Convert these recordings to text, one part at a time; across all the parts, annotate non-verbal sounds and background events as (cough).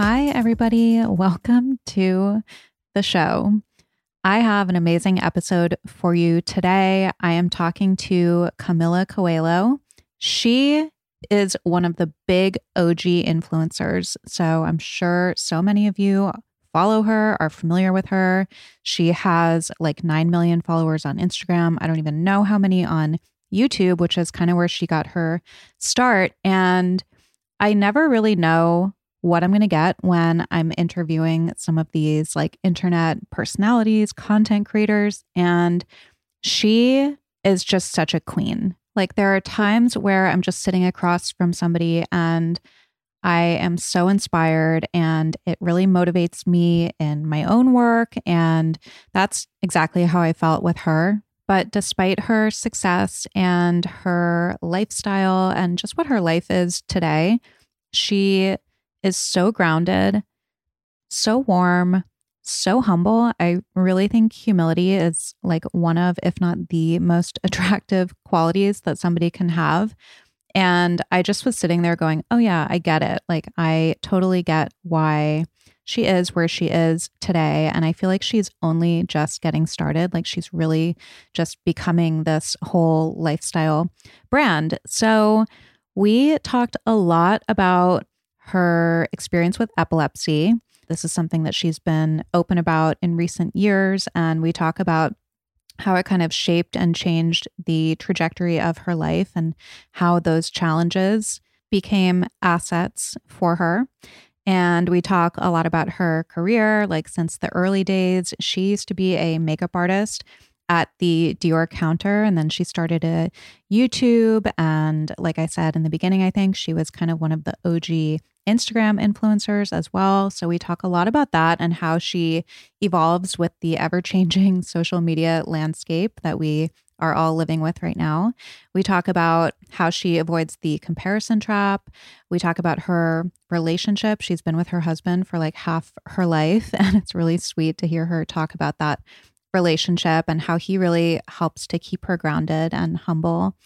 Hi, everybody. Welcome to the show. I have an amazing episode for you today. I am talking to Camila Coelho. She is one of the big OG influencers. So I'm sure so many of you follow her, are familiar with her. She has like 9 million followers on Instagram. I don't even know how many on YouTube, which is kind of where she got her start. And I never really know what I'm going to get when I'm interviewing some of these like internet personalities, content creators. And she is just such a queen. Like, there are times where I'm just sitting across from somebody and I am so inspired and it really motivates me in my own work. And that's exactly how I felt with her. But despite her success and her lifestyle and just what her life is today, she is so grounded, so warm, so humble. I really think humility is like one of, if not the most (laughs) attractive qualities that somebody can have. And I just was sitting there going, oh, yeah, I get it. Like, I totally get why she is where she is today. And I feel like she's only just getting started. Like, she's really just becoming this whole lifestyle brand. So, we talked a lot about her experience with epilepsy. This is something that she's been open about in recent years. And we talk about how it kind of shaped and changed the trajectory of her life and how those challenges became assets for her. And we talk a lot about her career. Like, since the early days, she used to be a makeup artist at the Dior counter. And then she started a YouTube. And like I said in the beginning, I think she was kind of one of the OG Instagram influencers as well. So we talk a lot about that and how she evolves with the ever changing (laughs) social media landscape that we are all living with right now. We talk about how she avoids the comparison trap. We talk about her relationship. She's been with her husband for like half her life. (laughs) And it's really sweet to hear her talk about that relationship and how he really helps to keep her grounded and humble.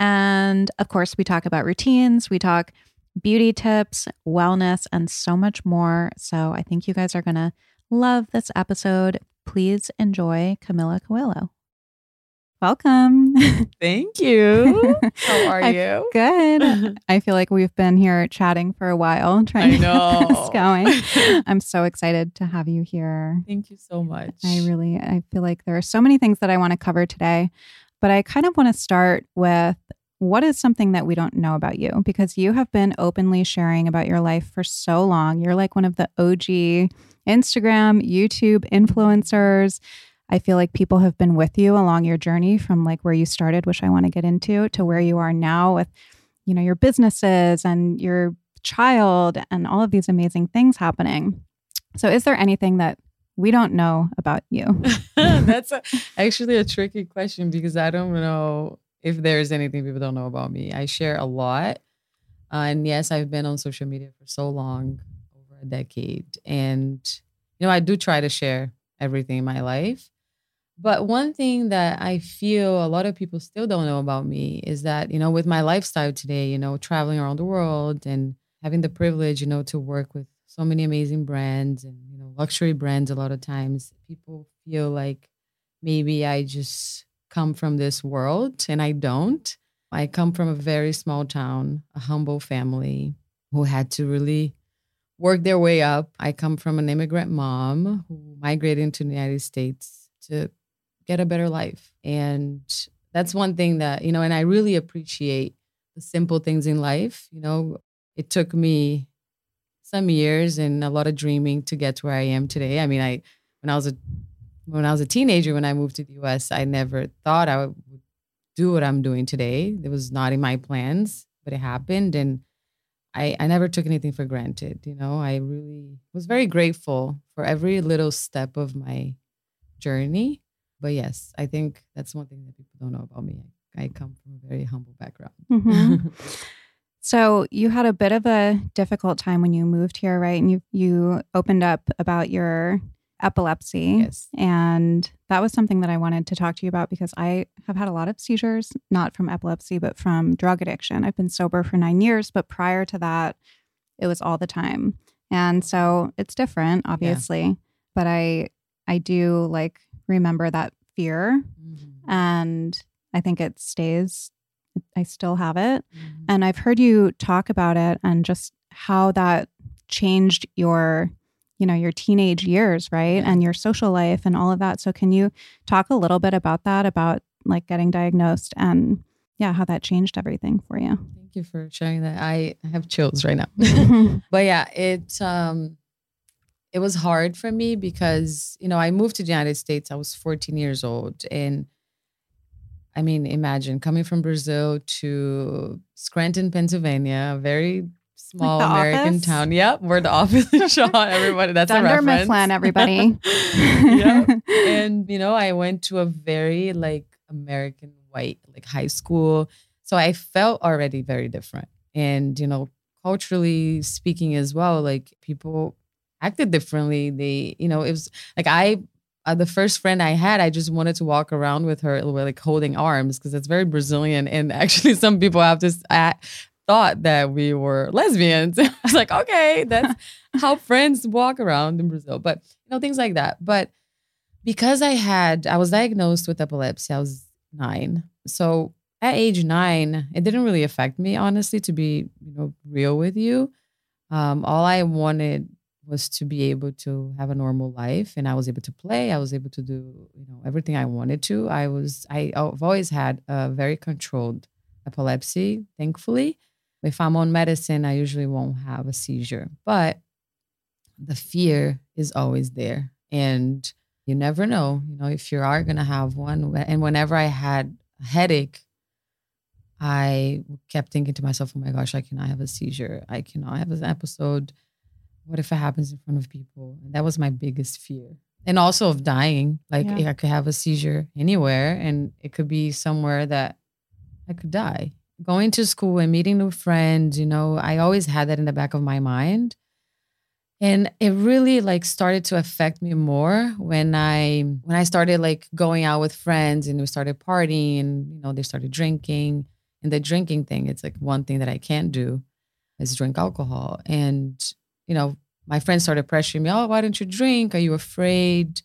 And of course, we talk about routines. We talk beauty tips, wellness, and so much more. So I think you guys are going to love this episode. Please enjoy Camila Coelho. Welcome. (laughs) Thank you. How are you? Good. (laughs) I feel like we've been here chatting for a while, trying to (laughs) get this going. I'm so excited to have you here. Thank you so much. I really, I feel like there are so many things that I want to cover today, but I kind of want to start with what is something that we don't know about you? Because you have been openly sharing about your life for so long. You're like one of the OG Instagram, YouTube influencers. I feel like people have been with you along your journey from like where you started, which I want to get into, to where you are now with, you know, your businesses and your child and all of these amazing things happening. So, is there anything that we don't know about you? (laughs) That's a, actually a tricky question because I don't know if there's anything people don't know about me. I share a lot. Uh, and yes, I've been on social media for so long, over over a decade. And, you know, I do try to share everything in my life. But one thing that I feel a lot of people still don't know about me is that, you know, with my lifestyle today, you know, traveling around the world and having the privilege, you know, to work with so many amazing brands and, you know, luxury brands a lot of times, people feel like maybe I just come from this world and I don't. I come from a very small town, a humble family who had to really work their way up. I come from an immigrant mom who migrated into the United States to get a better life. And that's one thing that, you know, and I really appreciate the simple things in life. You know, it took me some years and a lot of dreaming to get to where I am today. I mean, I when I was a when I was a teenager when I moved to the US, I never thought I would do what I'm doing today. It was not in my plans, but it happened and I, I never took anything for granted. You know, I really was very grateful for every little step of my journey. But yes, I think that's one thing that people don't know about me. I, I come from a very humble background. Mhm. (laughs) So you had a bit of a difficult time when you moved here, right? And you you opened up about your epilepsy. yes. And that was something that I wanted to talk to you about because I have had a lot of seizures, not from epilepsy, but from drug addiction. I've been sober for nine years, but prior to that, it was all the time. And so it's different, obviously. But I I do like remember that fear Mhm. and I think it stays. I still have it. Mhm. And I've heard you talk about it and just how that changed your, you know, your teenage years, right? And your social life and all of that. So can you talk a little bit about that, about like getting diagnosed and yeah, how that changed everything for you? Thank you for sharing that. I I have chills right now. (laughs) (laughs) but yeah, it um it was hard for me because, you know, I moved to the United States. I was 14 years old. And I mean, imagine coming from Brazil to Scranton, Pennsylvania, a very small The American Office? town. Yep, where the office is shot. (laughs) Everybody, that's a Dunder reference. Mifflin, everybody. (laughs) yep. (laughs) And you know, I went to a very like American white like high school, so I felt already very different. And you know, culturally speaking as well, like people acted differently. They, you know, it was like I. Uh, the first friend I had, I just wanted to walk around with her, like holding arms, because it's very Brazilian. And (laughs) actually, some people have just uh, thought that we were lesbians. (laughs) I was like, okay, that's (laughs) how friends walk around in Brazil. But you know, things like that. But because I had, I was diagnosed with epilepsy. I was nine. So at age nine, it didn't really affect me, honestly, to be, you know, real with you. Um, all I wanted was to be able to have a normal life and I was able to play. I was able to do, you know, everything I wanted to. I was, I've always had a very controlled epilepsy, thankfully. If I'm on medicine, I usually won't have a seizure. But the fear is always there. And you never know, you know, if you are going to have one. And whenever I had a headache, I kept thinking to myself, oh my gosh, I cannot have a seizure. I cannot have an episode. What if it happens in front of people? And that was my biggest fear. And also of dying. Like Yeah. I could have a seizure anywhere and it could be somewhere that I could die. Going to school and meeting new friends, you know, I always had that in the back of my mind. And it really like started to affect me more when I when I started like going out with friends and we started partying and you know they started drinking. And the drinking thing, it's like one thing that I can't do is drink alcohol. And you know, my friends started pressuring me, "Oh, why don't you drink? Are you afraid? Do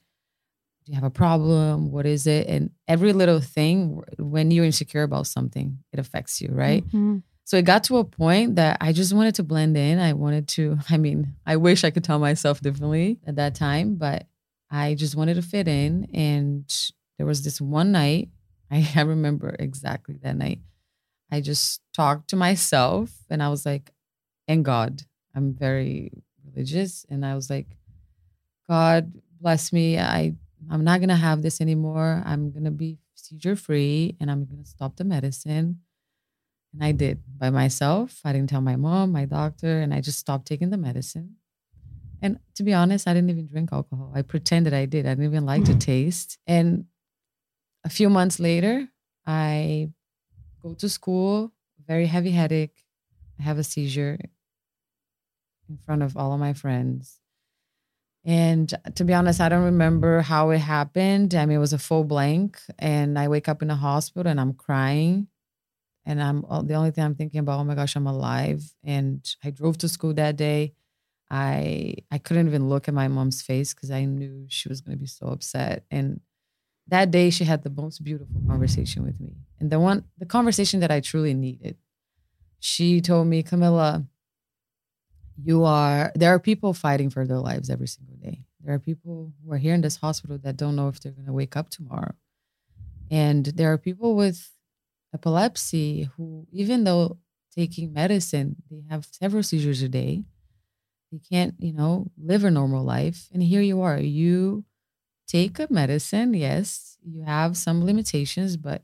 you have a problem? What is it?" And every little thing when you're insecure about something, it affects you, right? Mhm. So it got to a point that I just wanted to blend in. I wanted to, (laughs) I mean, I wish I could tell myself differently at that time, but I just wanted to fit in. And there was this one night, (laughs) I, I remember exactly that night. I just talked to myself and I was like, and God, I'm very religious. And I was like, God bless me. I, I'm not going to have this anymore. I'm going to be seizure free and I'm going to stop the medicine. And I did by myself. I didn't tell my mom, my doctor, and I just stopped taking the medicine. And to be honest, I didn't even drink alcohol. I pretended I did. I didn't even like the mm. taste. And a few months later, I go to school, very heavy headache. I have a seizure in front of all of my friends. And to be honest, I don't remember how it happened. I mean, it was a full blank. And I wake up in the hospital and I'm crying. And I'm uh, the only thing I'm thinking about, oh my gosh, I'm alive. And I drove to school that day. I I couldn't even look at my mom's face because I knew she was gonna be so upset. And that day she had the most beautiful conversation with me. And the one the conversation that I truly needed. She told me, Camila, you are there are people fighting for their lives every single day. There are people who are here in this hospital that don't know if they're gonna wake up tomorrow. And there are people with epilepsy who, even though taking medicine, they have several seizures a day. They can't, you know, live a normal life. And here you are. You take a medicine, yes, you have some limitations, but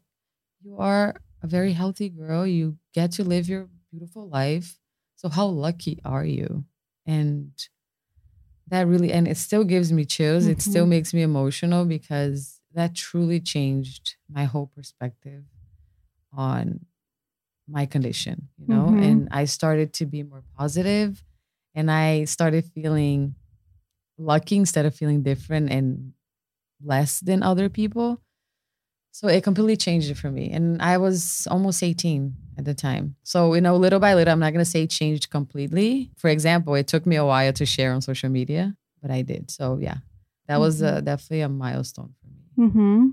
you are a very healthy girl. You get to live your beautiful life. So how lucky are you? And that really and it still gives me chills. Mm-hmm. It still mm-hmm. makes me emotional because that truly changed my whole perspective on my condition, you know? Mm-hmm. And I started to be more positive and I started feeling lucky instead of feeling different and less than other people. So it completely changed it for me. And I was almost 18 at the time. So, you know, little by little, I'm not going to say changed completely. For example, it took me a while to share on social media, but I did. So, yeah, that mm-hmm. was uh, definitely a milestone for me. Mm-hmm.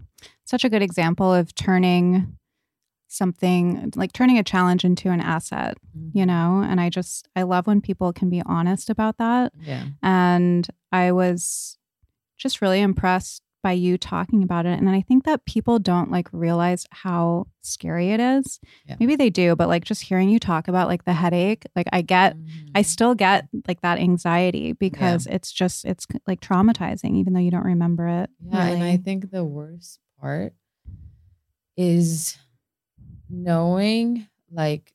Such a good example of turning something like turning a challenge into an asset, mm-hmm. you know? And I just, I love when people can be honest about that. Yeah. And I was just really impressed by you talking about it. And I think that people don't like realize how scary it is. Yeah. Maybe they do, but like just hearing you talk about like the headache, like I get, mm-hmm. I still get like that anxiety because yeah. it's just, it's like traumatizing, even though you don't remember it. Yeah. Really. And I think the worst part is knowing like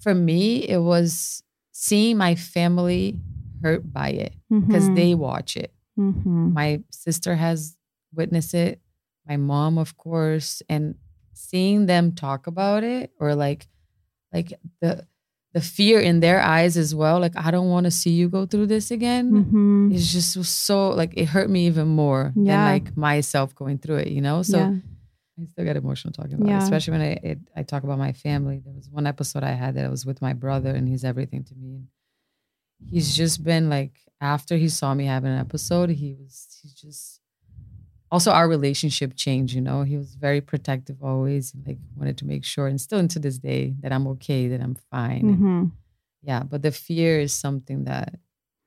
for me it was seeing my family hurt by it because mm-hmm. they watch it mm-hmm. my sister has witnessed it my mom of course and seeing them talk about it or like like the the fear in their eyes as well like i don't want to see you go through this again mm-hmm. it's just so like it hurt me even more yeah. than like myself going through it you know so yeah. I still get emotional talking about yeah. it, especially when I it, I talk about my family. There was one episode I had that was with my brother, and he's everything to me. And he's just been like after he saw me having an episode, he was he's just also our relationship changed. You know, he was very protective always, like wanted to make sure, and still into this day that I'm okay, that I'm fine. Mm-hmm. And yeah, but the fear is something that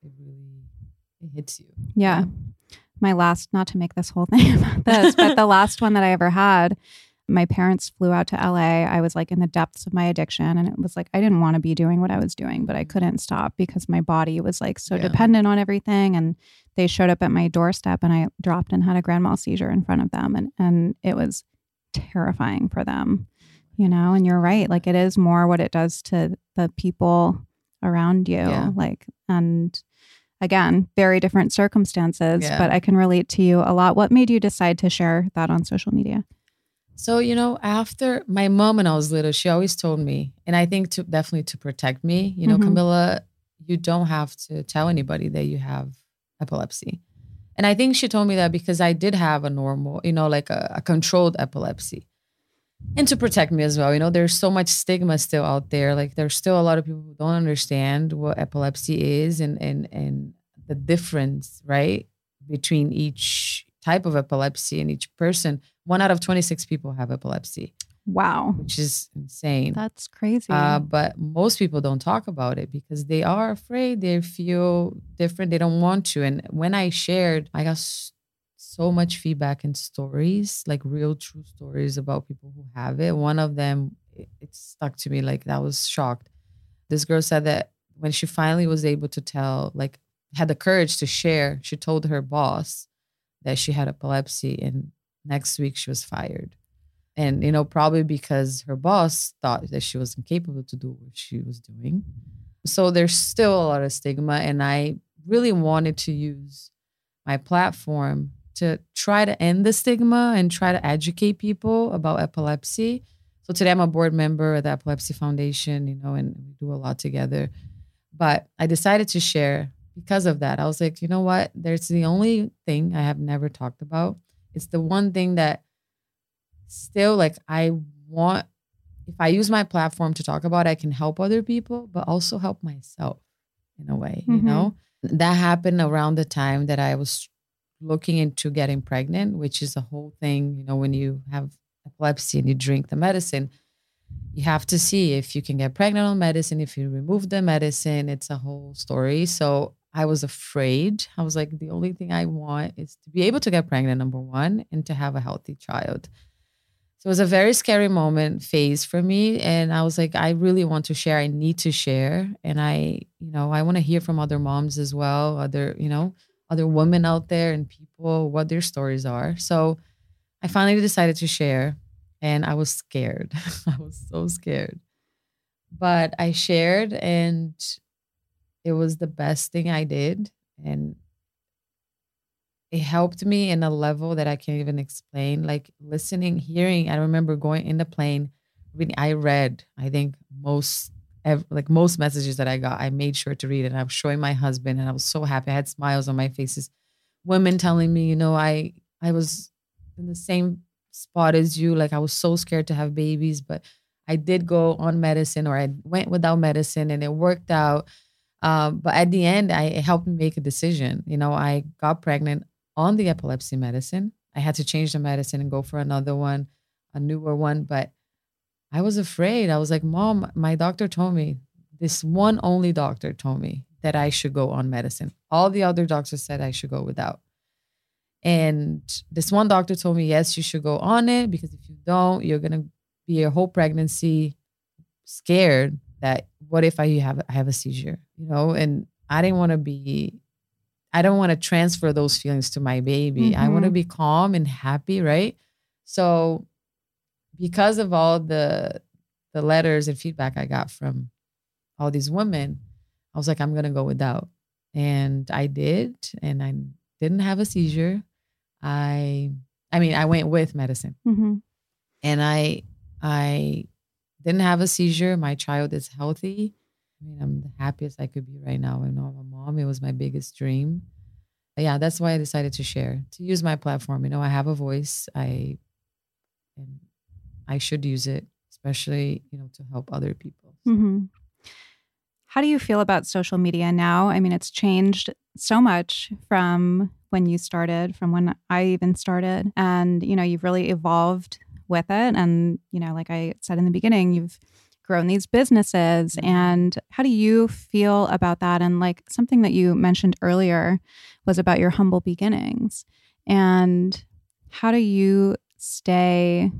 it really it hits you. Yeah my last, not to make this whole (laughs) thing about this, but the last one that I ever had, my parents flew out to LA. I was like in the depths of my addiction. And it was like, I didn't want to be doing what I was doing, but I couldn't stop because my body was like so yeah. dependent on everything. And they showed up at my doorstep and I dropped and had a grand mal seizure in front of them. And, and it was terrifying for them, you know? And you're right. Like it is more what it does to the people around you. Yeah. Like, and, again, very different circumstances, yeah. but I can relate to you a lot. What made you decide to share that on social media? So, you know, after my mom when I was little, she always told me, and I think to definitely to protect me, you know, mm-hmm. Camila, you don't have to tell anybody that you have epilepsy. And I think she told me that because I did have a normal, you know, like a, a controlled epilepsy and to protect me as well. You know, there's so much stigma still out there. Like there's still a lot of people who don't understand what epilepsy is and and and the difference, right, between each type of epilepsy and each person. One out of 26 people have epilepsy. Wow. Which is insane. That's crazy. Uh, but most people don't talk about it because they are afraid. They feel different. They don't want to. And when I shared, I got so much feedback and stories, like real true stories about people who have it. One of them, it, it stuck to me like that was shocked. This girl said that when she finally was able to tell, like had the courage to share, she told her boss that she had epilepsy and next week she was fired. And, you know, probably because her boss thought that she was incapable to do what she was doing. So there's still a lot of stigma. And I really wanted to use my platform to try to end the stigma and try to educate people about epilepsy. So today I'm a board member of the Epilepsy Foundation, you know, and we do a lot together. But I decided to share because of that. I was like, you know what? There's the only thing I have never talked about. It's the one thing that still like I want if I use my platform to talk about, I can help other people, but also help myself in a way, you Mhm. know? That happened around the time that I was looking into getting pregnant, which is a whole thing, you know, when you have epilepsy and you drink the medicine, you have to see if you can get pregnant on medicine, if you remove the medicine, it's a whole story. So I was afraid. I was like, the only thing I want is to be able to get pregnant, number one, and to have a healthy child. It was a very scary moment phase for me. And I was like, I really want to share. I need to share. And I, you know, I want to hear from other moms as well, other, you know, other women out there and people, what their stories are. So I finally decided to share. And I was scared. (laughs) I was so scared. But I shared and it was the best thing I did. And it helped me in a level that I can't even explain. Like listening, hearing. I remember going in the plane. I read. I think most, like most messages that I got, I made sure to read it. I was showing my husband, and I was so happy. I had smiles on my faces. Women telling me, you know, I I was in the same spot as you. Like I was so scared to have babies, but I did go on medicine, or I went without medicine, and it worked out. Um, but at the end, I it helped me make a decision. You know, I got pregnant on the epilepsy medicine. I had to change the medicine and go for another one, a newer one. But I was afraid. I was like, Mom, my doctor told me, this one only doctor told me that I should go on medicine. All the other doctors said I should go without. And this one doctor told me, yes, you should go on it because if you don't, you're gonna be your whole pregnancy scared that what if I have I have a seizure, you know? And I didn't want to be I don't want to transfer those feelings to my baby. I want to be calm and happy, right? So because of all the the letters and feedback I got from all these women, I was like, I'm gonna go without. And I did, and I didn't have a seizure. I I mean, I went with medicine Mhm. and I I didn't have a seizure. My child is healthy. I mean, I'm the happiest I could be right now. I know I'm a mom. It was my biggest dream. But yeah, that's why I decided to share, to use my platform. You know, I have a voice. I and I should use it, especially, you know, to help other people. So, hmm How do you feel about social media now? I mean, it's changed so much from when you started, from when I even started. And, you know, you've really evolved with it. And, you know, like I said in the beginning, you've grown these businesses. Mhm. And how do you feel about that? And like something that you mentioned earlier was about your humble beginnings. And how do you stay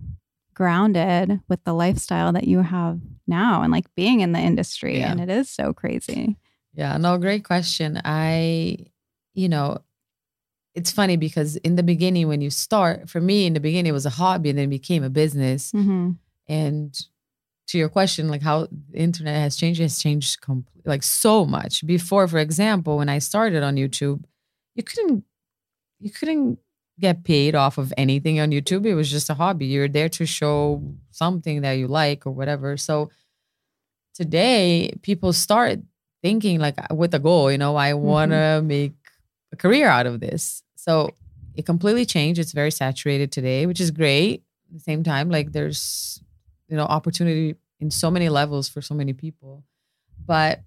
grounded with the lifestyle that you have now and like being in the industry Yeah. and it is so crazy Yeah, no, great question. I, you know, it's funny because in the beginning, when you start, for me, in the beginning, it was a hobby and then it became a business. mm-hmm. And to your question, like how the internet has changed, it has changed like so much. Before, for example, when I started on YouTube, you couldn't, you couldn't get paid off of anything on YouTube. It was just a hobby. You're there to show something that you like or whatever. So today, people start thinking like uh, with a goal, you know, I mm-hmm. want to make a career out of this. So it completely changed. It's very saturated today, which is great. At the same time, like there's, you know, opportunity in so many levels for so many people. But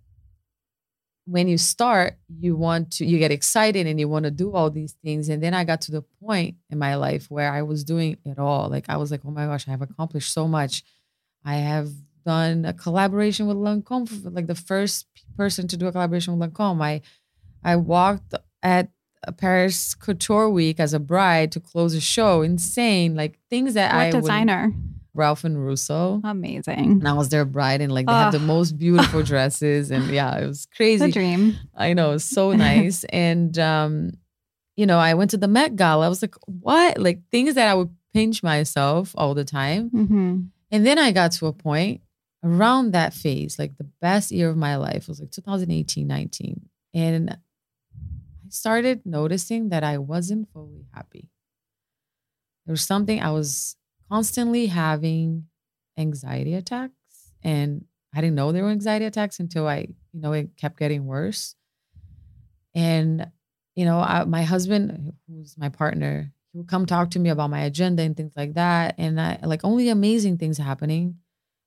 when you start, you want to, you get excited and you want to do all these things. And then I got to the point in my life where I was doing it all. Like I was like, oh my gosh, I have accomplished so much. I have done a collaboration with Lancome, like the first person to do a collaboration with Lancome. I, I walked at a Paris Couture Week as a bride to close a show. Insane, like things that what I would- designer Ralph and Russo. amazing And I was their bride, and like they have the most beautiful (laughs) dresses, and yeah, it was crazy. the dream I know, it's so nice. (laughs) and um, you know, I went to the Met Gala. I was like, what? Like things that I would pinch myself all the time. mm-hmm. And then I got to a point around that phase, like the best year of my life was like 2018, 19. And I started noticing that I wasn't fully happy. There was something I was constantly having anxiety attacks. And I didn't know there were anxiety attacks until I you know, it kept getting worse. And, you know, I, my husband, who's my partner, he would come talk to me about my agenda and things like that. And I like only amazing things happening.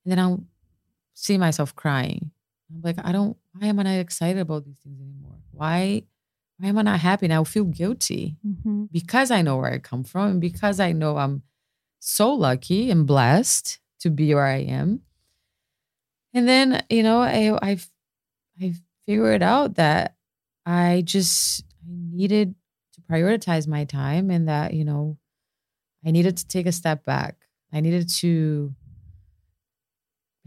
And then I'll see myself crying. I'm like, I don't, why am I not excited about these things anymore? Why, why am I not happy? And I feel guilty Mm-hmm. because I know where I come from and because I know I'm so lucky and blessed to be where I am. And then, you know, I I've I figured out that I just I needed to prioritize my time and that, you know, I needed to take a step back. I needed to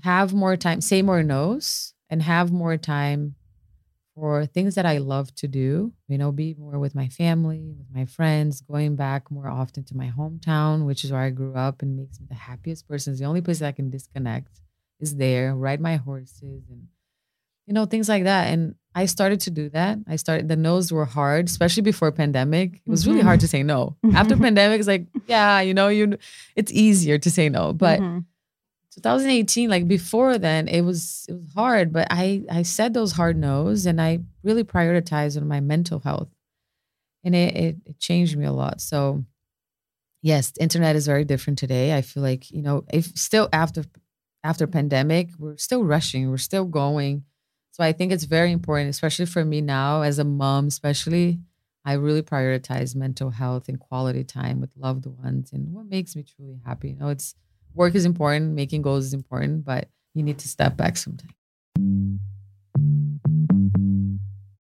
have more time, say more no's and have more time for things that I love to do, you know, be more with my family, with my friends, going back more often to my hometown, which is where I grew up and makes me the happiest person. It's the only place that I can disconnect is there, ride my horses and, you know, things like that. And I started to do that. I started, the no's were hard, especially before pandemic. It was really Mhm. hard to say no. After (laughs) pandemic, it's like, yeah, you know, you, it's easier to say no. But Mhm. 2018 like before then it was it was hard but i i said those hard no's and i really prioritized on my mental health. And it, it it changed me a lot. So yes internet is very different today. I feel like you know if still after after pandemic we're still rushing we're still going. So i think it's very important especially for me now as a mom especially i really prioritize mental health and quality time with loved ones and what makes me truly happy. You know it's work is important, making goals is important, but you need to step back sometimes.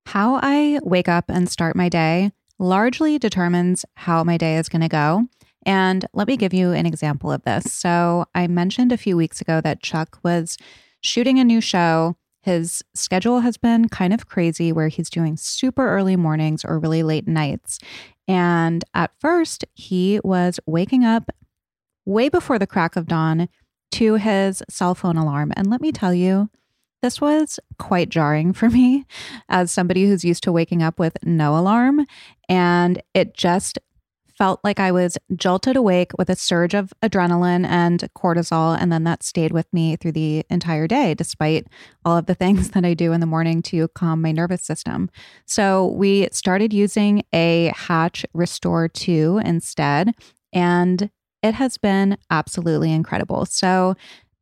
How I wake up and start my day largely determines how my day is going to go. And let me give you an example of this. So, I mentioned a few weeks ago that Chuck was shooting a new show. His schedule has been kind of crazy where he's doing super early mornings or really late nights. And at first, he was waking up way before the crack of dawn to his cell phone alarm. And let me tell you, this was quite jarring for (laughs) me as somebody who's used to waking up with no alarm. And it just felt like I was jolted awake with a surge of adrenaline and cortisol. And then that stayed with me through the entire day, despite all of the (laughs) things that I do in the morning to calm my nervous system. So we started using a Hatch Restore 2 instead. And it has been absolutely incredible. So,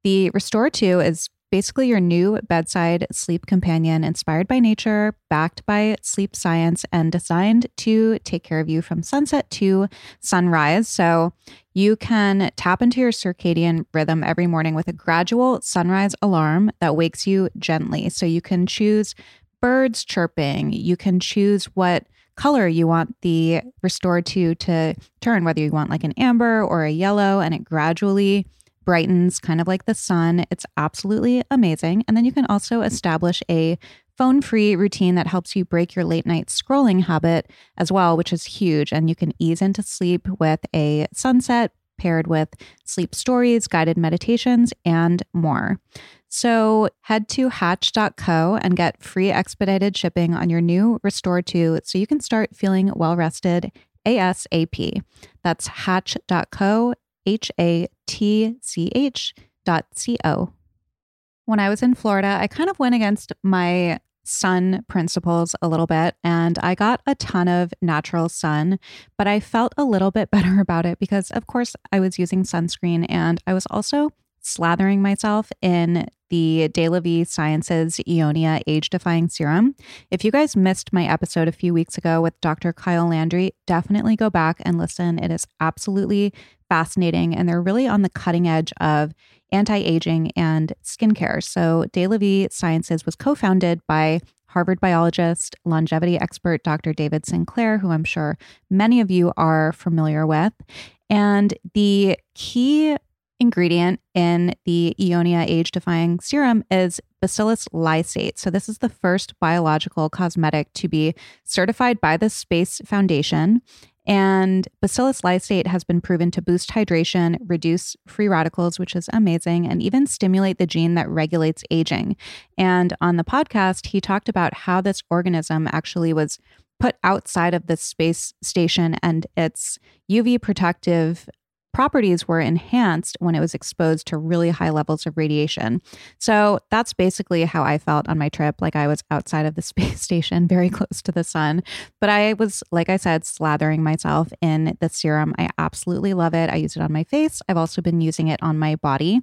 the Restore 2 is basically your new bedside sleep companion inspired by nature, backed by sleep science, and designed to take care of you from sunset to sunrise. So, you can tap into your circadian rhythm every morning with a gradual sunrise alarm that wakes you gently. So, you can choose birds chirping, you can choose what color you want the Restore 2 to turn, whether you want like an amber or a yellow, and it gradually brightens kind of like the sun. It's absolutely amazing. And then you can also establish a phone free routine that helps you break your late night scrolling habit as well, which is huge. And you can ease into sleep with a sunset paired with sleep stories, guided meditations, and more. So head to hatch.co and get free expedited shipping on your new Restore 2 so you can start feeling well rested ASAP. That's hatch.co, H A T C H dot C O. When I was in Florida, I kind of went against my sun principles a little bit and I got a ton of natural sun, but I felt a little bit (laughs) better about it because, of course, I was using sunscreen and I was also slathering myself in the De La Vie Sciences Aeonia Age Defying Serum. If you guys missed my episode a few weeks ago with Dr. Kyle Landry, definitely go back and listen. It is absolutely fascinating, and they're really on the cutting edge of anti aging and skincare. So, De La Vie Sciences was co founded by Harvard biologist, longevity expert Dr. David Sinclair, who I'm sure many of you are familiar with. And the key ingredient in the Aeonia age defying serum is Bacillus lysate. So, this is the first biological cosmetic to be certified by the Space Foundation. And Bacillus lysate has been proven to boost hydration, reduce free radicals, which is amazing, and even stimulate the gene that regulates aging. And on the podcast, he talked about how this organism actually was put outside of the space station and its UV protective properties were enhanced when it was exposed to really high levels of radiation. So that's basically how I felt on my trip. Like I was outside of the (laughs) space station, very close to the sun. But I was, like I said, slathering myself in the serum. I absolutely love it. I use it on my face. I've also been using it on my body.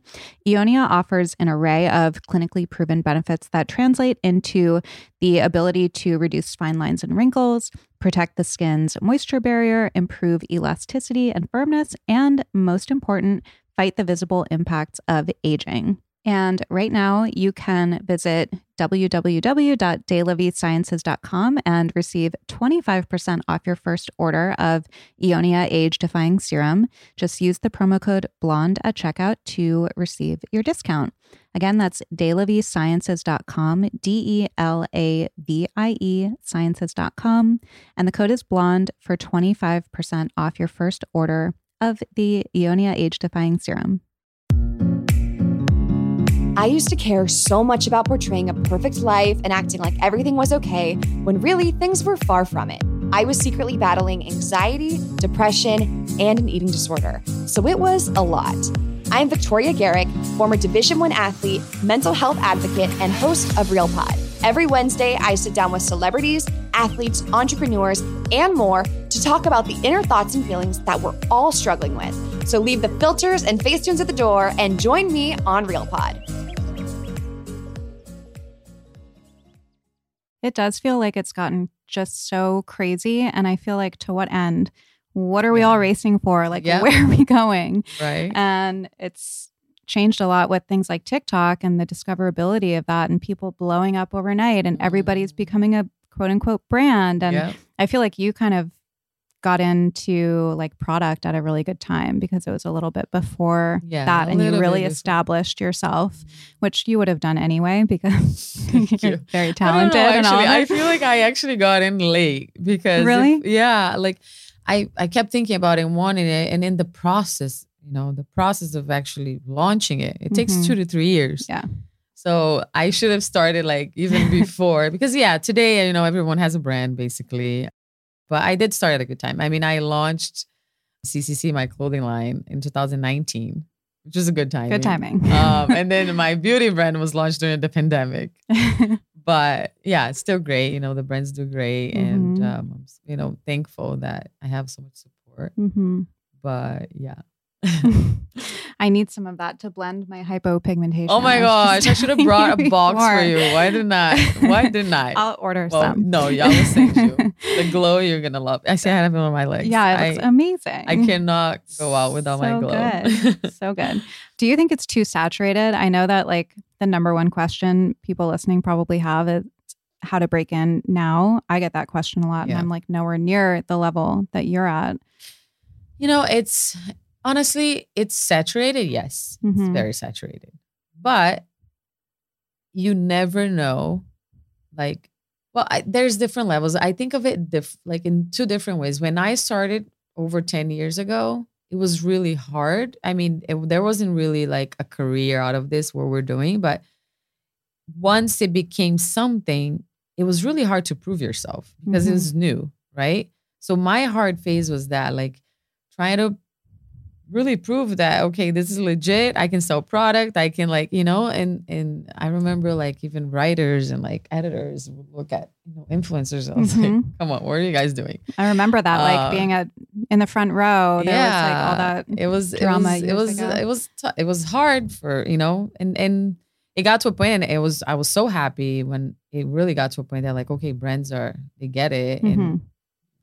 Aeonia offers an array of clinically proven benefits that translate into the ability to reduce fine lines and wrinkles, protect the skin's moisture barrier, improve elasticity and firmness, and most important, fight the visible impacts of aging. And right now, you can visit www.delaviesciences.com and receive 25% off your first order of Aeonia Age Defying Serum. Just use the promo code BLONDE at checkout to receive your discount. Again, that's delaviesciences.com, D E L A V I E sciences.com. And the code is BLONDE for 25% off your first order of the Aeonia Age Defying Serum. I used to care so much about portraying a perfect life and acting like everything was okay when really things were far from it. I was secretly battling anxiety, depression, and an eating disorder. So it was a lot. I'm Victoria Garrick, former Division 1 athlete, mental health advocate, and host of Real Pod. Every Wednesday, I sit down with celebrities, athletes, entrepreneurs, and more to talk about the inner thoughts and feelings that we're all struggling with. So leave the filters and facetunes at the door and join me on Real Pod. It does feel like it's gotten just so crazy. And I feel like to what end? What are we all racing for? Like, Yeah. where are we going? Right. And it's changed a lot with things like TikTok and the discoverability of that and people blowing up overnight and everybody's Mm. becoming a quote unquote brand. And yeah. I feel like you kind of got into like product at a really good time because it was a little bit before Yeah, that and you really established yourself, which you would have done anyway because (laughs) (laughs) you're you. very I talented know, and all actually, I feel like I actually got in late because if- Really? yeah, like I I kept thinking about it and wanting it, and in the process, you know, the process of actually launching it, it takes Mhm. two to three years. Yeah. So I should have started like even before because yeah, today you know everyone has a brand basically, but I did start at a good time. I mean, I launched CCC my clothing line in 2019, which was a good time. Good timing. um, and then my beauty brand was launched during the pandemic (laughs) but yeah, it's still great. You know, the brands do great, and Mhm. um, you know thankful that I have so much support. hmm But yeah. (laughs) I need some of that to blend my hypopigmentation. oh my gosh, I should have brought a box for you. Why didn't I? Why didn't I? I'll order well, some. no, yeah, I will send you the (laughs) glow. You're gonna love. I see I have it on my legs. Yeah, it looks I, amazing. I cannot go out without my So glow. good. so good. Do you think it's too saturated? I know that like the number one question people listening probably have is how to break in now. I get that question a lot, and I'm like nowhere near the level that you're at. You know, it's honestly, it's saturated. Yes, it's Mhm. very saturated. But you never know. Like, well, I, there's different levels. I think of it diff- like in two different ways. When I started over 10 years ago, it was really hard. I mean, it, there wasn't really like a career out of this, what we're doing. But once it became something, it was really hard to prove yourself because Mhm. it was new, right? So my hard phase was that, like, trying to really prove that okay this is legit i can sell product i can like you know and and i remember like even writers and like editors would look at you know influencers i was like Mhm. come on what are you guys doing I remember that, like Uh, being at in the front row. There was like all that. it was drama it was it was it was tou- it was hard for you know and and it got to a point and it was i was so happy when it really got to a point that like okay brands are they get it Mhm. and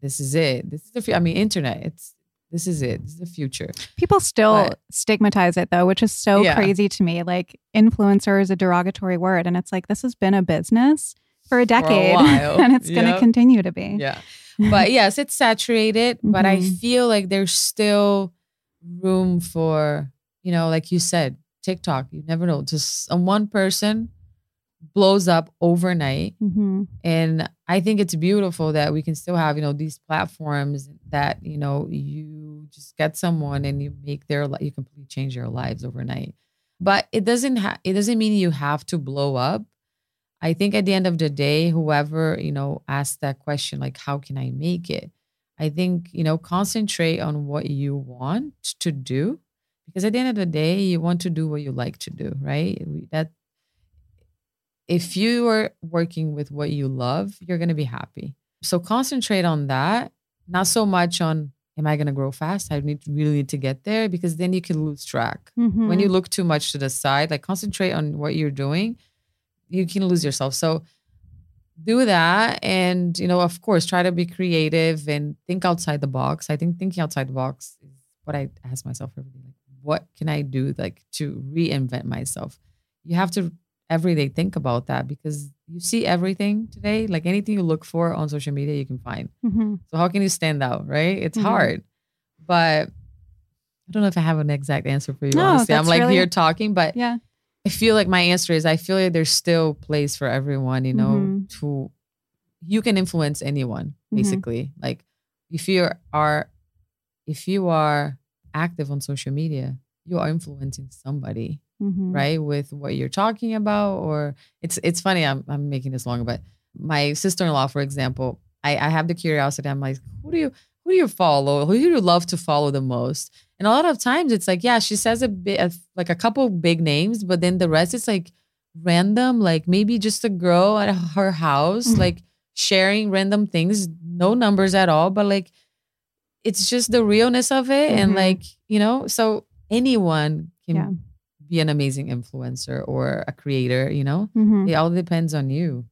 this is it this is the i mean internet it's this is it this is the future People still But- stigmatize it though, which is so Yeah. crazy to me. Like influencer is a derogatory word, and it's like this has been a business for a decade, while. (laughs) and it's going to continue to be. yeah but (laughs) yes it's saturated but i Mhm. feel like there's still room for you know like you said tiktok you never know just uh, one person blows up overnight. Hmm and i think it's beautiful that we can still have you know these platforms that you know you just get someone and you make their you completely change their lives overnight. But it doesn't have it doesn't mean you have to blow up. I think at the end of the day whoever you know asks that question like how can i make it? I think, you know, concentrate on what you want to do. Because at the end of the day, you want to do what you like to do, right? We- That if you are working with what you love, you're going to be happy. So concentrate on that, not so much on am I going to grow fast? I need really need to get there because then you can lose track. Mm-hmm. When you look too much to the side, like concentrate on what you're doing, you can lose yourself. So do that and you know of course try to be creative and think outside the box i think thinking outside the box is what i ask myself every day like what can i do like to reinvent myself you have to every day think about that because you see everything today like anything you look for on social media you can find Mm-hmm. so how can you stand out right it's Mhm. hard but i don't know if i have an exact answer for you No, honestly i'm like really- here talking but Yeah. I feel like my answer is I feel like there's still place for everyone, you know, Mhm. to you can influence anyone Mhm. basically. Like if you are if you are active on social media, you are influencing somebody, Mm-hmm. right? With what you're talking about or it's it's funny I'm I'm making this long, but my sister-in-law for example, I I have the curiosity I'm like, who do you who do you follow? Who do you love to follow the most? And a lot of times it's like, yeah, she says a bit like a couple big names, but then the rest is like random, like maybe just a girl at her house, Mhm. like sharing random things, no numbers at all, but like it's just the realness of it. And Mhm. like, you know, so anyone can Yeah. Be an amazing influencer or a creator, you know? Mm-hmm. It all depends on you.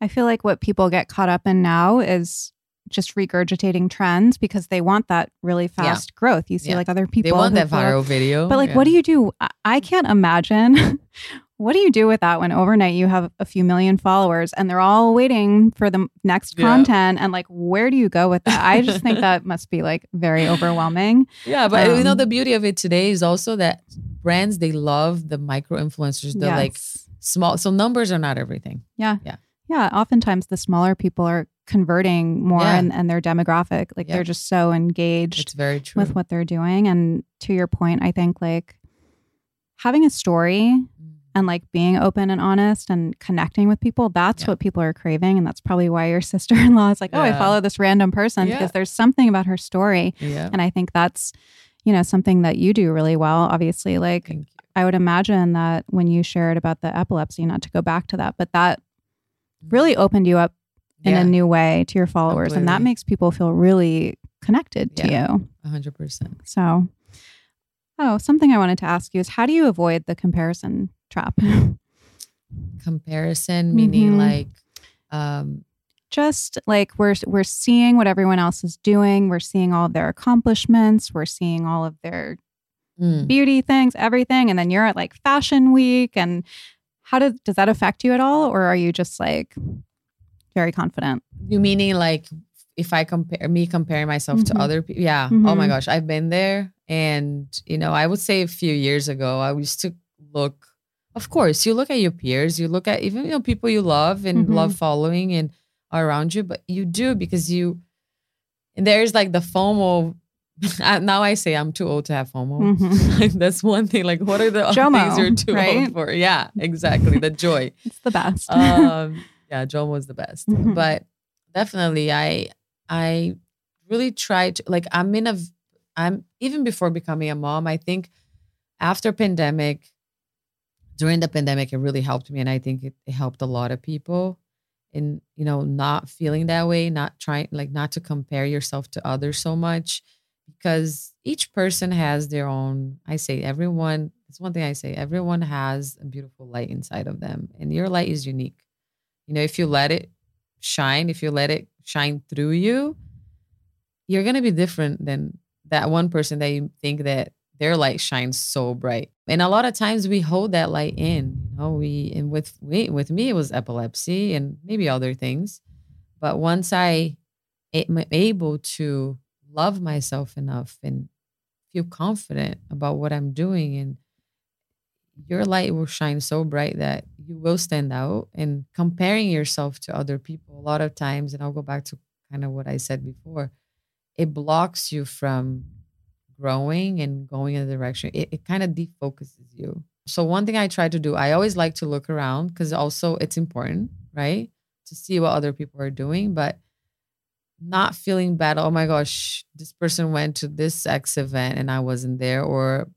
I feel like what people get caught up in now is just regurgitating trends because they want that really fast growth. You see, Yeah. like other people they want that viral video. But like, what do you do? I- can't imagine. (laughs) what do you do with that when overnight you have a few million followers and they're all waiting for the next Yeah. content? And like, where do you go with that? I just think (laughs) that must be like very overwhelming. Yeah, but you know Um, the beauty of it today is also that brands they love the micro influencers. They're like small. So numbers are not everything. yeah. Yeah. Yeah. Oftentimes the smaller people are converting more Yeah. and, and their demographic, like Yeah. they're just so engaged It's very true. with what they're doing. And to your point, I think like having a story Mm. and like being open and honest and connecting with people, that's Yeah. what people are craving. And that's probably why your (laughs) sister in law is like, oh, I follow this random person because there's something about her story. yeah. And I think that's, you know, something that you do really well. Obviously, like I would imagine that when you shared about the epilepsy, not to go back to that, but that really opened you up in Yeah, a new way to your followers. And that makes people feel really connected to Yeah. you. hundred percent. So, oh, something I wanted to ask you is how do you avoid the comparison trap? (laughs) Comparison meaning Mhm. like, um, Just like we're we're seeing what everyone else is doing, we're seeing all of their accomplishments, we're seeing all of their mm, beauty things, everything, and then you're at like fashion week and how does does that affect you at all or are you just like very confident? you meaning like if I compare me comparing myself Mhm. to other people? Yeah. Oh my Mhm. gosh, I've been there, and you know, I would say a few years ago, I used to look. Of course, you look at your peers, you look at even you know people you love and Mhm. love following and around you, but you do because you. And there's like the FOMO. (laughs) Now I say I'm too old to have FOMO. Mhm. (laughs) That's one thing. Like, what are the JOMO, things you're too right? old for? Yeah, exactly. The joy (laughs) It's the best. um yeah Joan was the best Mhm. but definitely i i really tried to like i'm in a i'm even before becoming a mom i think after pandemic during the pandemic it really helped me and i think it, it helped a lot of people in you know not feeling that way not trying like not to compare yourself to others so much because each person has their own i say everyone it's one thing i say everyone has a beautiful light inside of them and your light is unique. You know if you let it shine if you let it shine through you you're going to be different than that one person that you think that their light shines so bright. And a lot of times we hold that light in know we and with we, with me it was epilepsy and maybe other things. But once i am able to love myself enough and feel confident about what i'm doing and your light will shine so bright that you will stand out. And comparing yourself to other people a lot of times and i'll go back to kind of what i said before it blocks you from growing and going in a direction it, it kind of defocuses you so one thing i try to do i always like to look around because also it's important right to see what other people are doing but not feeling bad. Oh my gosh, this person went to this X event and I wasn't there, or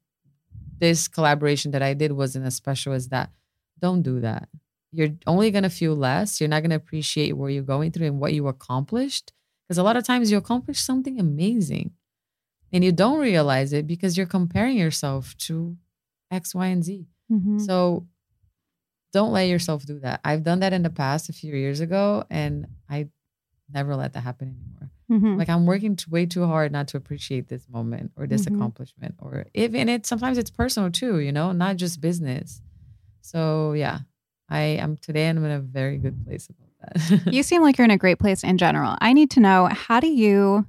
this collaboration that I did wasn't as special as that. Don't do that. You're only going to feel less. You're not going to appreciate where you're going through and what you accomplished. Because a lot of times you accomplish something amazing and you don't realize it because you're comparing yourself to X, Y, and Z. Mhm. So don't let yourself do that. I've done that in the past a few years ago and I never let that happen anymore. Mhm. Like I'm working t- way too hard not to appreciate this moment or this Mhm. accomplishment or even it sometimes it's personal too, you know, not just business. So yeah, I am today I'm in a very good place about that. (laughs) you seem like you're in a great place in general. I need to know how do you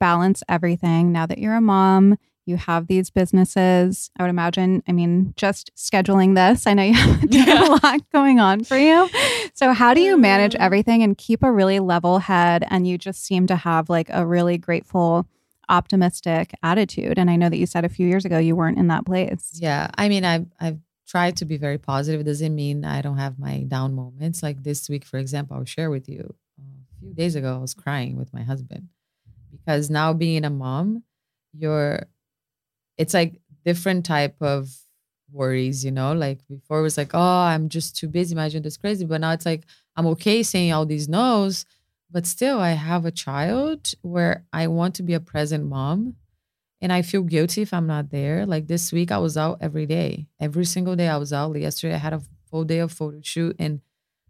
balance everything now that you're a mom? You have these businesses. I would imagine, I mean, just scheduling this, I know you (laughs) have Yeah. a lot going on for you. So, how do you manage Uh. everything and keep a really level head? And you just seem to have like a really grateful, optimistic attitude. And I know that you said a few years ago you weren't in that place. Yeah, I mean, I've I've tried to be very positive. It doesn't mean I don't have my down moments. Like this week, for example, I'll share with you. A few days ago, I was crying with my husband because now being a mom, you're, it's like different type of worries. You know, like before it was like, oh, I'm just too busy, managing this crazy. But now it's like I'm okay saying all these no's, but still I have a child where I want to be a present mom and I feel guilty if I'm not there. Like this week, I was out every day. Every single day, I was out. Yesterday, I had a full day of photo shoot, and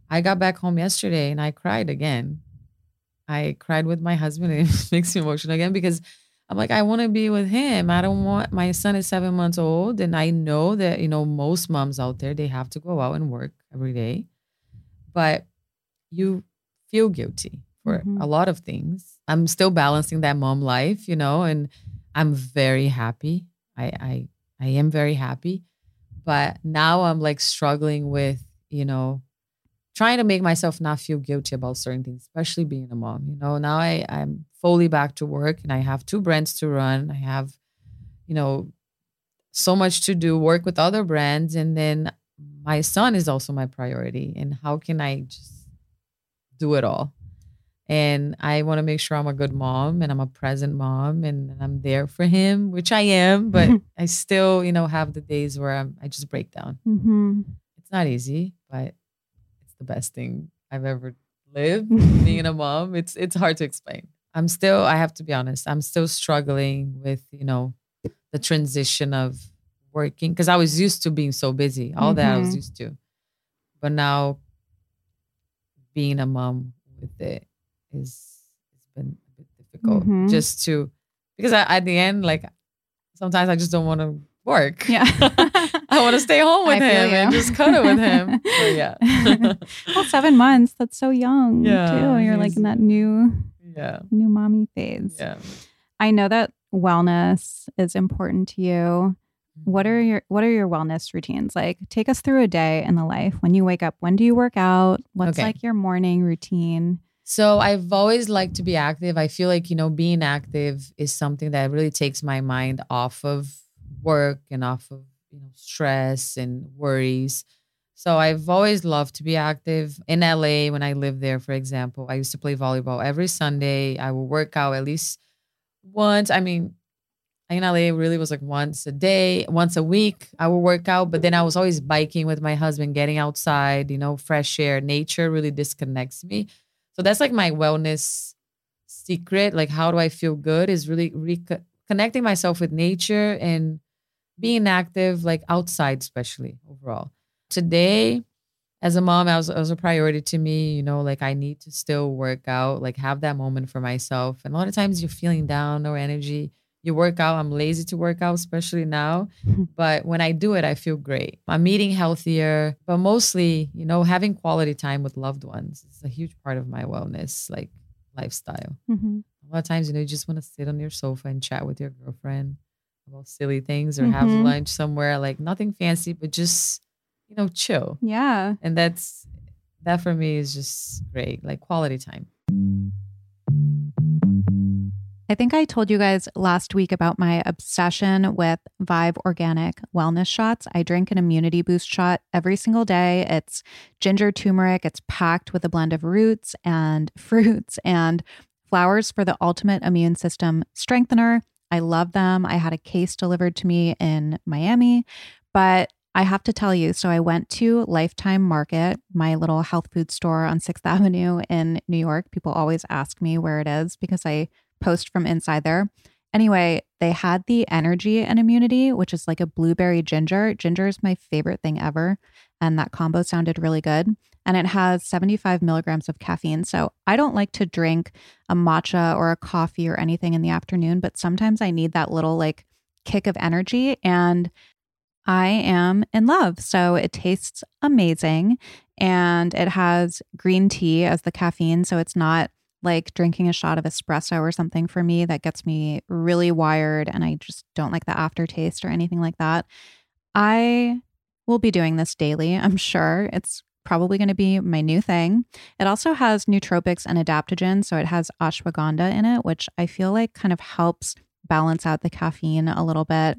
I got back home yesterday and I cried again. I cried with my husband, and (laughs) it makes me emotional again because I'm like, I want to be with him. I don't want my son is seven months old, and I know that you know most moms out there they have to go out and work every day, but you feel guilty for Mhm. a lot of things. I'm still balancing that mom life, you know, and I'm very happy. I I I am very happy. But now I'm like struggling with, you know, trying to make myself not feel guilty about certain things, especially being a mom. You know, now I, I'm fully back to work and I have two brands to run. I have, you know, so much to do, work with other brands. And then my son is also my priority. And how can I just do it all? And I want to make sure I'm a good mom and I'm a present mom and, I'm there for him, which I am, but (laughs) I still, you know, have the days where I'm, I just break down. Mm-hmm. It's not easy, but the best thing I've ever lived. (laughs) Being a mom, it's it's hard to explain. I'm still, I have to be honest, I'm still struggling with, you know, the transition of working because I was used to being so busy, all that I was Mhm. used to. But now being a mom with it is it's been a bit difficult Mhm. just to because I, at the end, like sometimes I just don't want to work. Yeah. (laughs) I want to stay home with I him and just cuddle with him. (laughs) So, yeah. (laughs) well, seven months. That's so young. Yeah, Too. You're like in that new yeah. new mommy phase. Yeah. I know that wellness is important to you. What Mm-hmm. are your what are your wellness routines? Like take us through a day in the life. When you wake up, when do you work out? What's Okay. like your morning routine? So I've always liked to be active. I feel like, you know, being active is something that really takes my mind off of work and off of, you know, stress and worries. So I've always loved to be active. In LA, when I lived there, for example, I used to play volleyball every Sunday. I would work out at least once. I mean, in LA, really was like once a day, once a week, I would work out. But then I was always biking with my husband, getting outside, you know, fresh air. Nature really disconnects me. So that's like my wellness secret. Like, how do I feel good is really reconnecting myself with nature and being active, like outside, especially overall. Today, as a mom, I was, was a priority to me. You know, like I need to still work out, like have that moment for myself. And a lot of times you're feeling down, no energy. You work out. I'm lazy to work out, especially now. (laughs) But when I do it, I feel great. I'm eating healthier, but mostly, you know, having quality time with loved ones is a huge part of my wellness, like lifestyle. Mhm. A lot of times, you know, you just want to sit on your sofa and chat with your girlfriend about silly things or have Mhm. lunch somewhere, like nothing fancy, but just, you know, chill. Yeah. And that's that for me is just great, like quality time. I think I told you guys last week about my obsession with Vive Organic Wellness Shots. I drink an immunity boost shot every single day. It's ginger turmeric, it's packed with a blend of roots and (laughs) fruits and Flowers for the ultimate immune system strengthener. I love them. I had a case delivered to me in Miami, but I have to tell you, so I went to Lifethyme Market, my little health food store on 6th (laughs) Avenue in New York. People always ask me where it is because I post from inside there. Anyway, they had the energy and immunity, which is like a blueberry ginger. Ginger is my favorite thing ever. And that combo sounded really good. And it has 75 milligrams of caffeine. So I don't like to drink a matcha or a coffee or anything in the afternoon, but sometimes I need that little like kick of energy. And I am in love. So it tastes amazing. And it has green tea as the caffeine. So it's not like drinking a shot of espresso or something for me that gets me really wired and I just don't like the aftertaste or anything like that. I will be doing this daily, I'm sure. It's probably going to be my new thing. It also has nootropics and adaptogens, so it has ashwagandha in it, which I feel like kind of helps balance out the caffeine a little bit.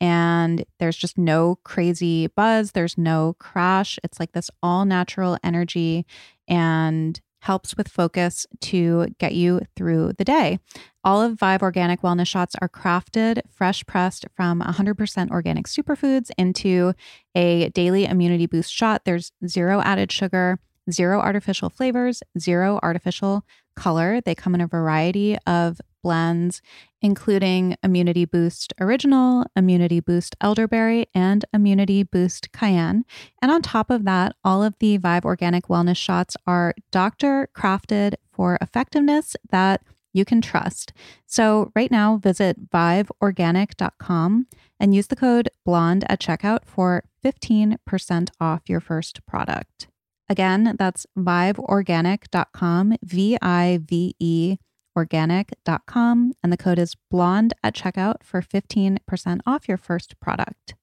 And there's just no crazy buzz, there's no crash. It's like this all natural energy and helps with focus to get you through the day. All of Vive Organic Wellness Shots are crafted, fresh pressed from 100% organic superfoods into a daily immunity boost shot. There's zero added sugar, zero artificial flavors, zero artificial color. They come in a variety of blends, including Immunity Boost Original, Immunity Boost Elderberry, and Immunity Boost Cayenne. And on top of that, all of the Vive Organic Wellness shots are doctor crafted for effectiveness that you can trust. So, right now, visit viveorganic.com and use the code BLONDE at checkout for 15% off your first product. Again, that's viveorganic.com, V I V E organic.com, and the code is blonde at checkout for 15% off your first product.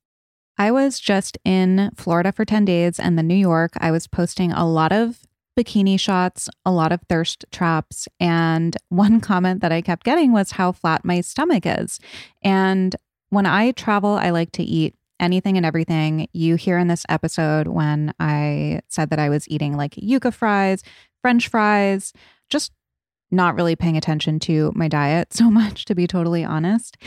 I was just in Florida for 10 days and then New York. I was posting a lot of bikini shots, a lot of thirst traps. And (laughs) one comment that I kept getting was how flat my stomach is. And when I travel, I like to eat anything and everything. You hear in this episode when I said that I was eating like yuca fries, french fries, just not really paying attention to my diet so (laughs) much, to be totally honest.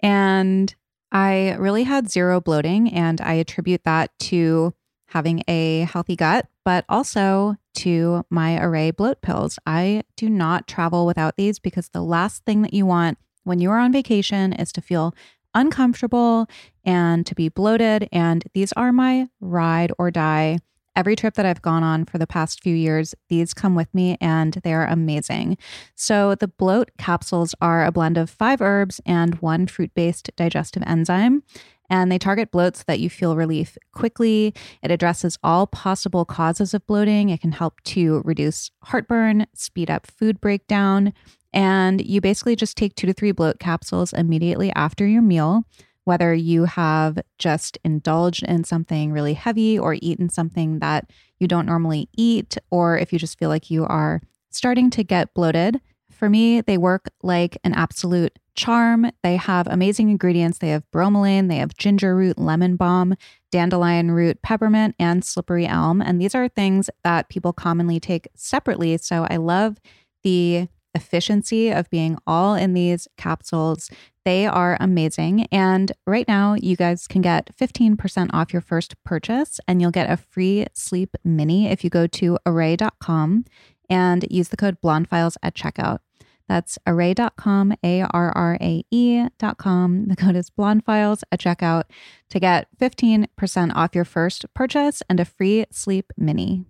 And I really had zero bloating, and I attribute that to having a healthy gut, but also to my Arrae bloat pills. I do not travel without these because the last thing that you want when you are on vacation is to feel uncomfortable and to be bloated. And these are my ride or die Every trip that I've gone on for the past few years, these come with me and they are amazing. So, the bloat capsules are a blend of five herbs and one fruit based digestive enzyme. And they target bloat so that you feel relief quickly. It addresses all possible causes of bloating. It can help to reduce heartburn, speed up food breakdown. And you basically just take two to three bloat capsules immediately after your meal whether you have just indulged in something really heavy or eaten something that you don't normally eat, or if you just feel like you are starting to get bloated. For me, they work like an absolute charm. They have amazing ingredients. They have bromelain, they have ginger root, lemon balm, dandelion root, peppermint, and slippery elm. And these are things that people commonly take separately. So I love the efficiency of being all in these capsules. They are amazing. And right now, you guys can get 15% off your first purchase, and you'll get a free sleep mini if you go to arrae.com and use the code blondefiles at checkout. That's arrae.com, A R R A E.com. The code is blondefiles at checkout to get 15% off your first purchase and a free sleep mini.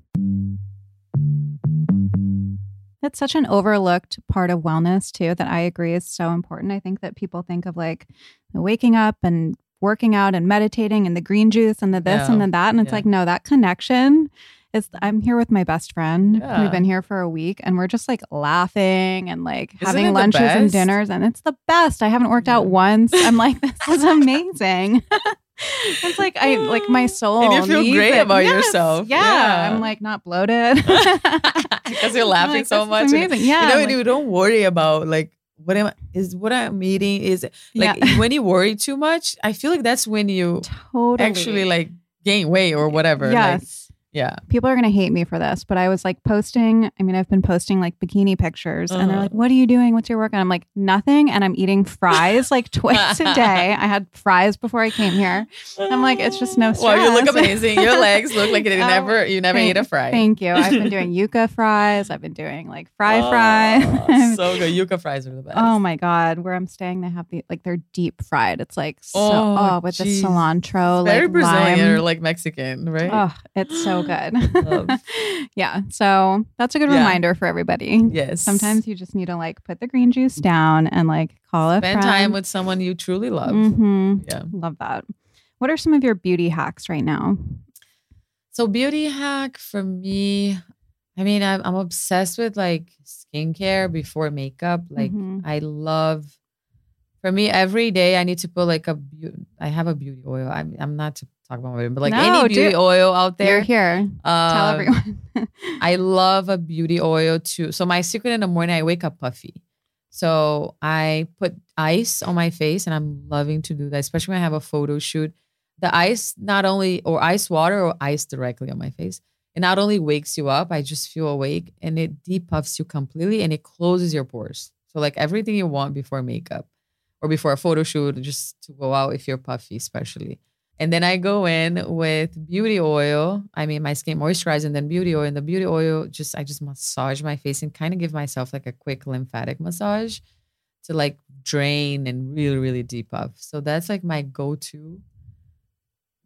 It's such an overlooked part of wellness, too, that I agree is so important. I think that people think of like waking up and working out and meditating and the green juice and the this yeah. and the that. And it's yeah. like, no, that connection is I'm here with my best friend. Yeah. We've been here for a week and we're just like laughing and like Isn't having lunches and dinners. And it's the best. I haven't worked out once. I'm like, (laughs) this is (laughs) amazing. (laughs) it's like I like my soul. (laughs) And you feel great it. about yes, yourself. Yeah. yeah. I'm like not bloated. (laughs) (laughs) because you're laughing like, so much. Amazing. Yeah. You know, like, you don't worry about like what am I, is what I'm eating is like yeah. when you worry too much, I feel like that's when you totally actually like gain weight or whatever. Yes. Like, Yeah. people are going to hate me for this, but I was like posting. I mean, I've been posting like bikini pictures, and they're Uh-huh. like, "What are you doing? What's your work? And I'm like, "Nothing," and I'm eating fries like (laughs) twice a day. I had fries before I came here. I'm like, it's just no Well, you look amazing. Your legs look like you (laughs) Oh, never you never thank- ate a fry. Thank you. I've been (laughs) doing yuca fries. I've been doing like fry Oh, fry. so good. Yuca fries are the best. Oh my god, where I'm staying, they have the like they're deep fried. It's like so Oh, oh, with jeez. the cilantro, Very like Brazilian lime. or like Mexican, right? Oh, it's so good. (laughs) Yeah. So that's a good Yeah. reminder for everybody. yes. Sometimes you just need to like put the green juice down and like call a spend time with someone you truly love. hmm Yeah. Love that. What are some of your beauty hacks right now? So beauty hack for me, I mean, I'm, I'm obsessed with like skincare before makeup. Like Mhm. I love. For me, every day I need to put like a. I have a beauty oil. I'm I'm not to talk about it, but like No, any beauty oil out there. You're here. Tell um, everyone. (laughs) I love a beauty oil too. So my secret in the morning, I wake up puffy. So I put ice on my face, and I'm loving to do that, especially when I have a photo shoot. The ice not only or ice water or ice directly on my face. It not only wakes you up, I just feel awake, and it depuffs you completely, and it closes your pores. So like everything you want before makeup or before a photo shoot, just to go out if you're puffy, especially. And then I go in with beauty oil. I mean, my skin moisturizer and then beauty oil. And the beauty oil, just I just massage my face and kind of give myself like a quick lymphatic massage to like drain and really, really deep up. So that's like my go-to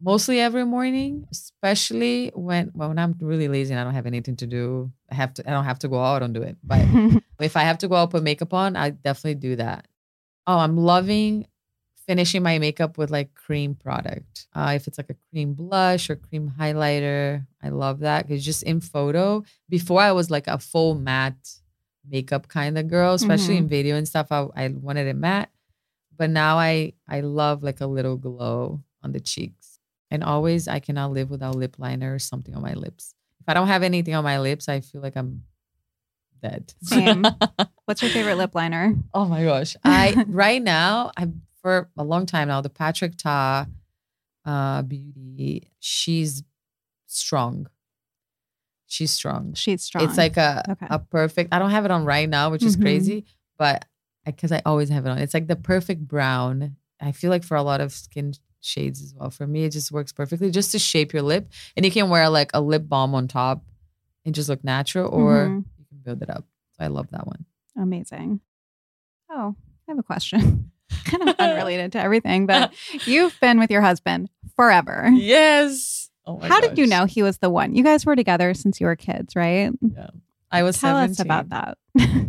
mostly every morning, especially when well, when I'm really lazy and I don't have anything to do. I have to I don't have to go out, and do it. But (laughs) if I have to go out put makeup on, I definitely do that. Oh, I'm loving finishing my makeup with like cream product. Uh, if it's like a cream blush or cream highlighter, I love that because just in photo, before I was like a full matte makeup kind of girl, especially in video and stuff. I, I wanted it matte, but now I I love like a little glow on the cheeks. And always, I cannot live without lip liner or something on my lips. If I don't have anything on my lips, I feel like I'm dead. Same. (laughs) What's your favorite lip liner? Oh my gosh. I right now, I for a long time now, the Patrick Ta uh beauty, she's strong. She's strong. She's strong. It's like a Okay. a perfect. I don't have it on right now, which is Mhm. crazy, but because I, always have it on. It's like the perfect brown. I feel like for a lot of skin shades as well. For me, it just works perfectly just to shape your lip. And you can wear like a lip balm on top and just look natural, or Mhm. you can build it up. So I love that one. Amazing. Oh, I have a question. (laughs) (laughs) kind of unrelated to everything, but (laughs) you've been with your husband forever. Yes. Oh my How did you know he was the one? You guys were together since you were kids, right? Yeah. I was Tell 17. us about that.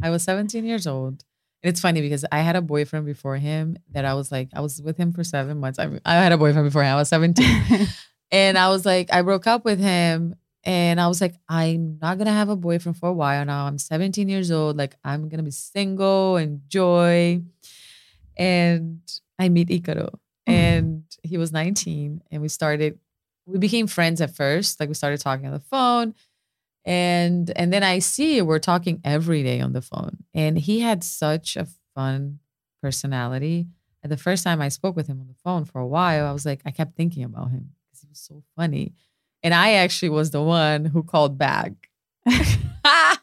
I was 17 years old. And it's funny because I had a boyfriend before him that I was like, I was with him for seven months. I, I had a boyfriend before him. I was 17. (laughs) and I was like, I broke up with him. And I was like, I'm not going to have a boyfriend for a while now. I'm 17 years old. Like, I'm going to be single, enjoy. And I meet Icaro. Mm-hmm. And he was 19. And we started, we became friends at first. Like, we started talking on the phone and and then i see we're talking every day on the phone and he had such a fun personality and the first time i spoke with him on the phone for a while i was like i kept thinking about him because he was so funny and i actually was the one who called back (laughs)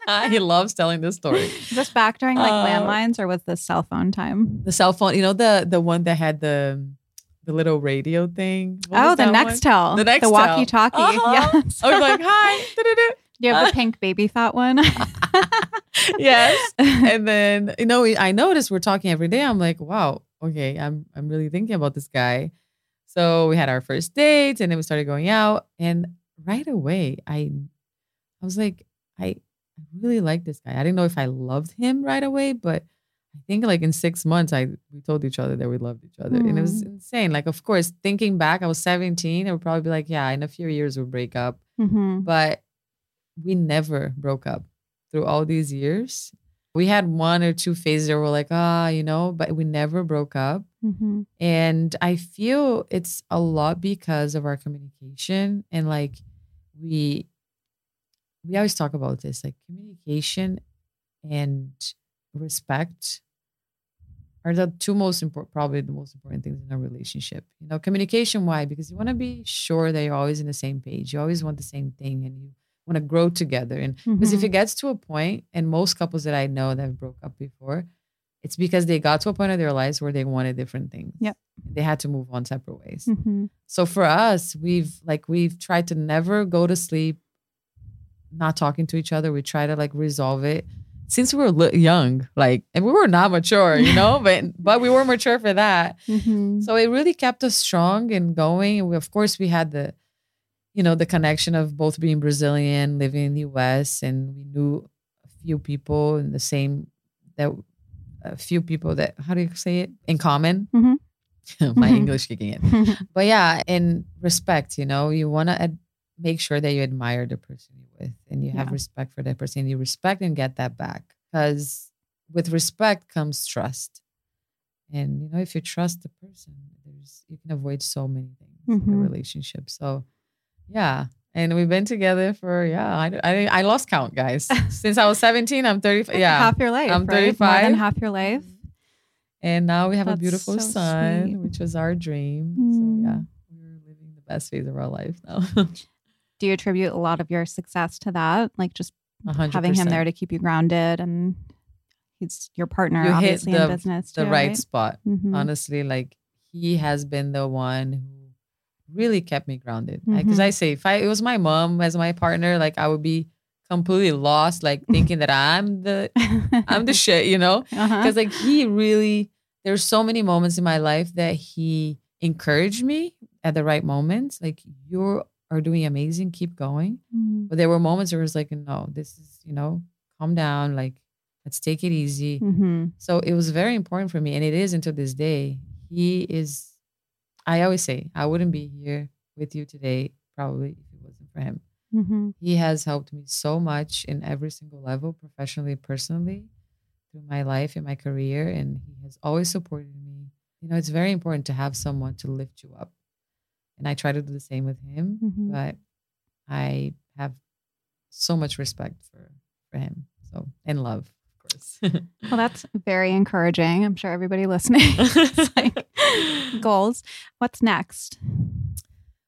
(laughs) he loves telling this story (laughs) Was this back during like Uh, landlines or was this cell phone time? the cell phone you know the the one that had the the little radio thing What oh, the that one? Nextel. the next The walkie talkie. uh-huh. (laughs) Yes. i was like hi. Do you have the pink baby fat one? yes. And then, you know, I noticed we're talking every day. I'm like, wow, okay, I'm I'm really thinking about this guy. So we had our first date and then we started going out. And right away, I I was like, I, I really like this guy. I didn't know if I loved him right away, but I think like in six months, I we told each other that we loved each other. And it was insane. Like, of course, thinking back, I was 17. I would probably be like, yeah, in a few years we'll break up hmm but we never broke up through all these years. We had one or two phases where we're like, ah, you know, but we never broke up. hmm And I feel it's a lot because of our communication and like we we always talk about this, like communication and respect are the two most important, probably the most important things in a relationship. You know, communication. Why? Because you want to be sure that you're always in the same page. You always want the same thing, and you want to grow together. And because if it gets to a point, and most couples that I know that have broke up before, it's because they got to a point of their lives where they wanted different things. yeah They had to move on separate ways. Mhm. So for us, we've like we've tried to never go to sleep not talking to each other. We try to like resolve it since we were li- young, like, and we were not mature, you know, (laughs) but but we were mature for that. Mhm. So it really kept us strong and going. And we, of course, we had the, you know, the connection of both being Brazilian, living in the U.S., and we knew a few people in the same that a few people that how do you say it in common. Mhm. (laughs) My Mhm. English kicking in (laughs) but yeah in respect you know you want to ad- make sure that you admire the person with and you have Yeah. respect for that person you respect and get that back because with respect comes trust and you know if you trust the person there's you can avoid so many things in a Mhm. relationship so yeah and we've been together for yeah i i, I lost count guys (laughs) since i was 17 i'm 35 yeah half your life. I'm right? More 35. than half your life. and now we have a beautiful so son, sweet. which was our dream. Mm. So yeah, we're living the best phase of our life now. (laughs) Do you attribute a lot of your success to that? Like just A hundred having him there to keep you grounded and he's your partner You hit obviously the- in business the too, right spot. Mhm. Honestly, like he has been the one who really kept me grounded. Because I say, if I, it was my mom as my partner, like I would be completely lost, like thinking that I'm the I'm the (laughs) shit, you know. uh-huh. Because like he really, there's so many moments in my life that he encouraged me at the right moments. Like you are doing amazing, keep going. Mhm. But there were moments where it was like, no, this is, you know, calm down. Like, let's take it easy. Mhm. So it was very important for me. And it is until this day. He is, I always say, I wouldn't be here with you today, probably if it wasn't for him. Mhm. He has helped me so much in every single level, professionally, personally, through my life and my career. And he has always supported me. You know, it's very important to have someone to lift you up. And I try to do the same with him, Mhm. but I have so much respect for for him. So and love, of course. (laughs) Well, that's very encouraging. I'm sure everybody listening (laughs) like (laughs) goals. What's next?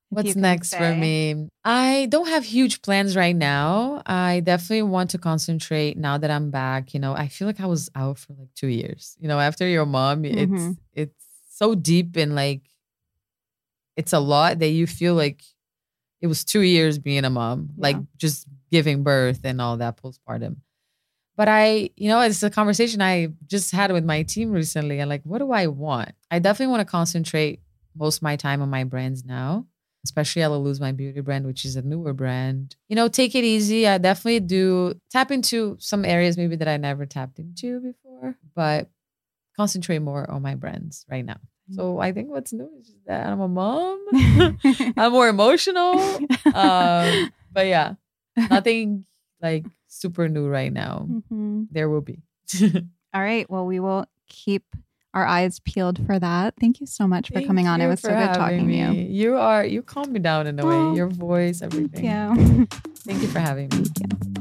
What's next for me? I don't have huge plans right now. I definitely want to concentrate now that I'm back. You know, I feel like I was out for like two years. You know, after your mom, it's Mhm. it's so deep and like it's a lot that you feel like it was two years being a mom, like just giving birth and all that postpartum. But I, you know, it's a conversation I just had with my team recently. And like, what do I want? I definitely want to concentrate most of my time on my brands now, especially Elaluz my beauty brand, which is a newer brand. You know, take it easy. I definitely do tap into some areas maybe that I never tapped into before, but concentrate more on my brands right now. So I think what's new is just that I'm a mom. (laughs) I'm more emotional. (laughs) Um, but yeah, nothing like super new right now. Mhm. There will be. (laughs) All right. Well, we will keep our eyes peeled for that. Thank you so much for Thank coming on. It was so good talking to you. me. You are you calm me down in a Oh, way. Your voice, everything. Thank you. Thank you for having me.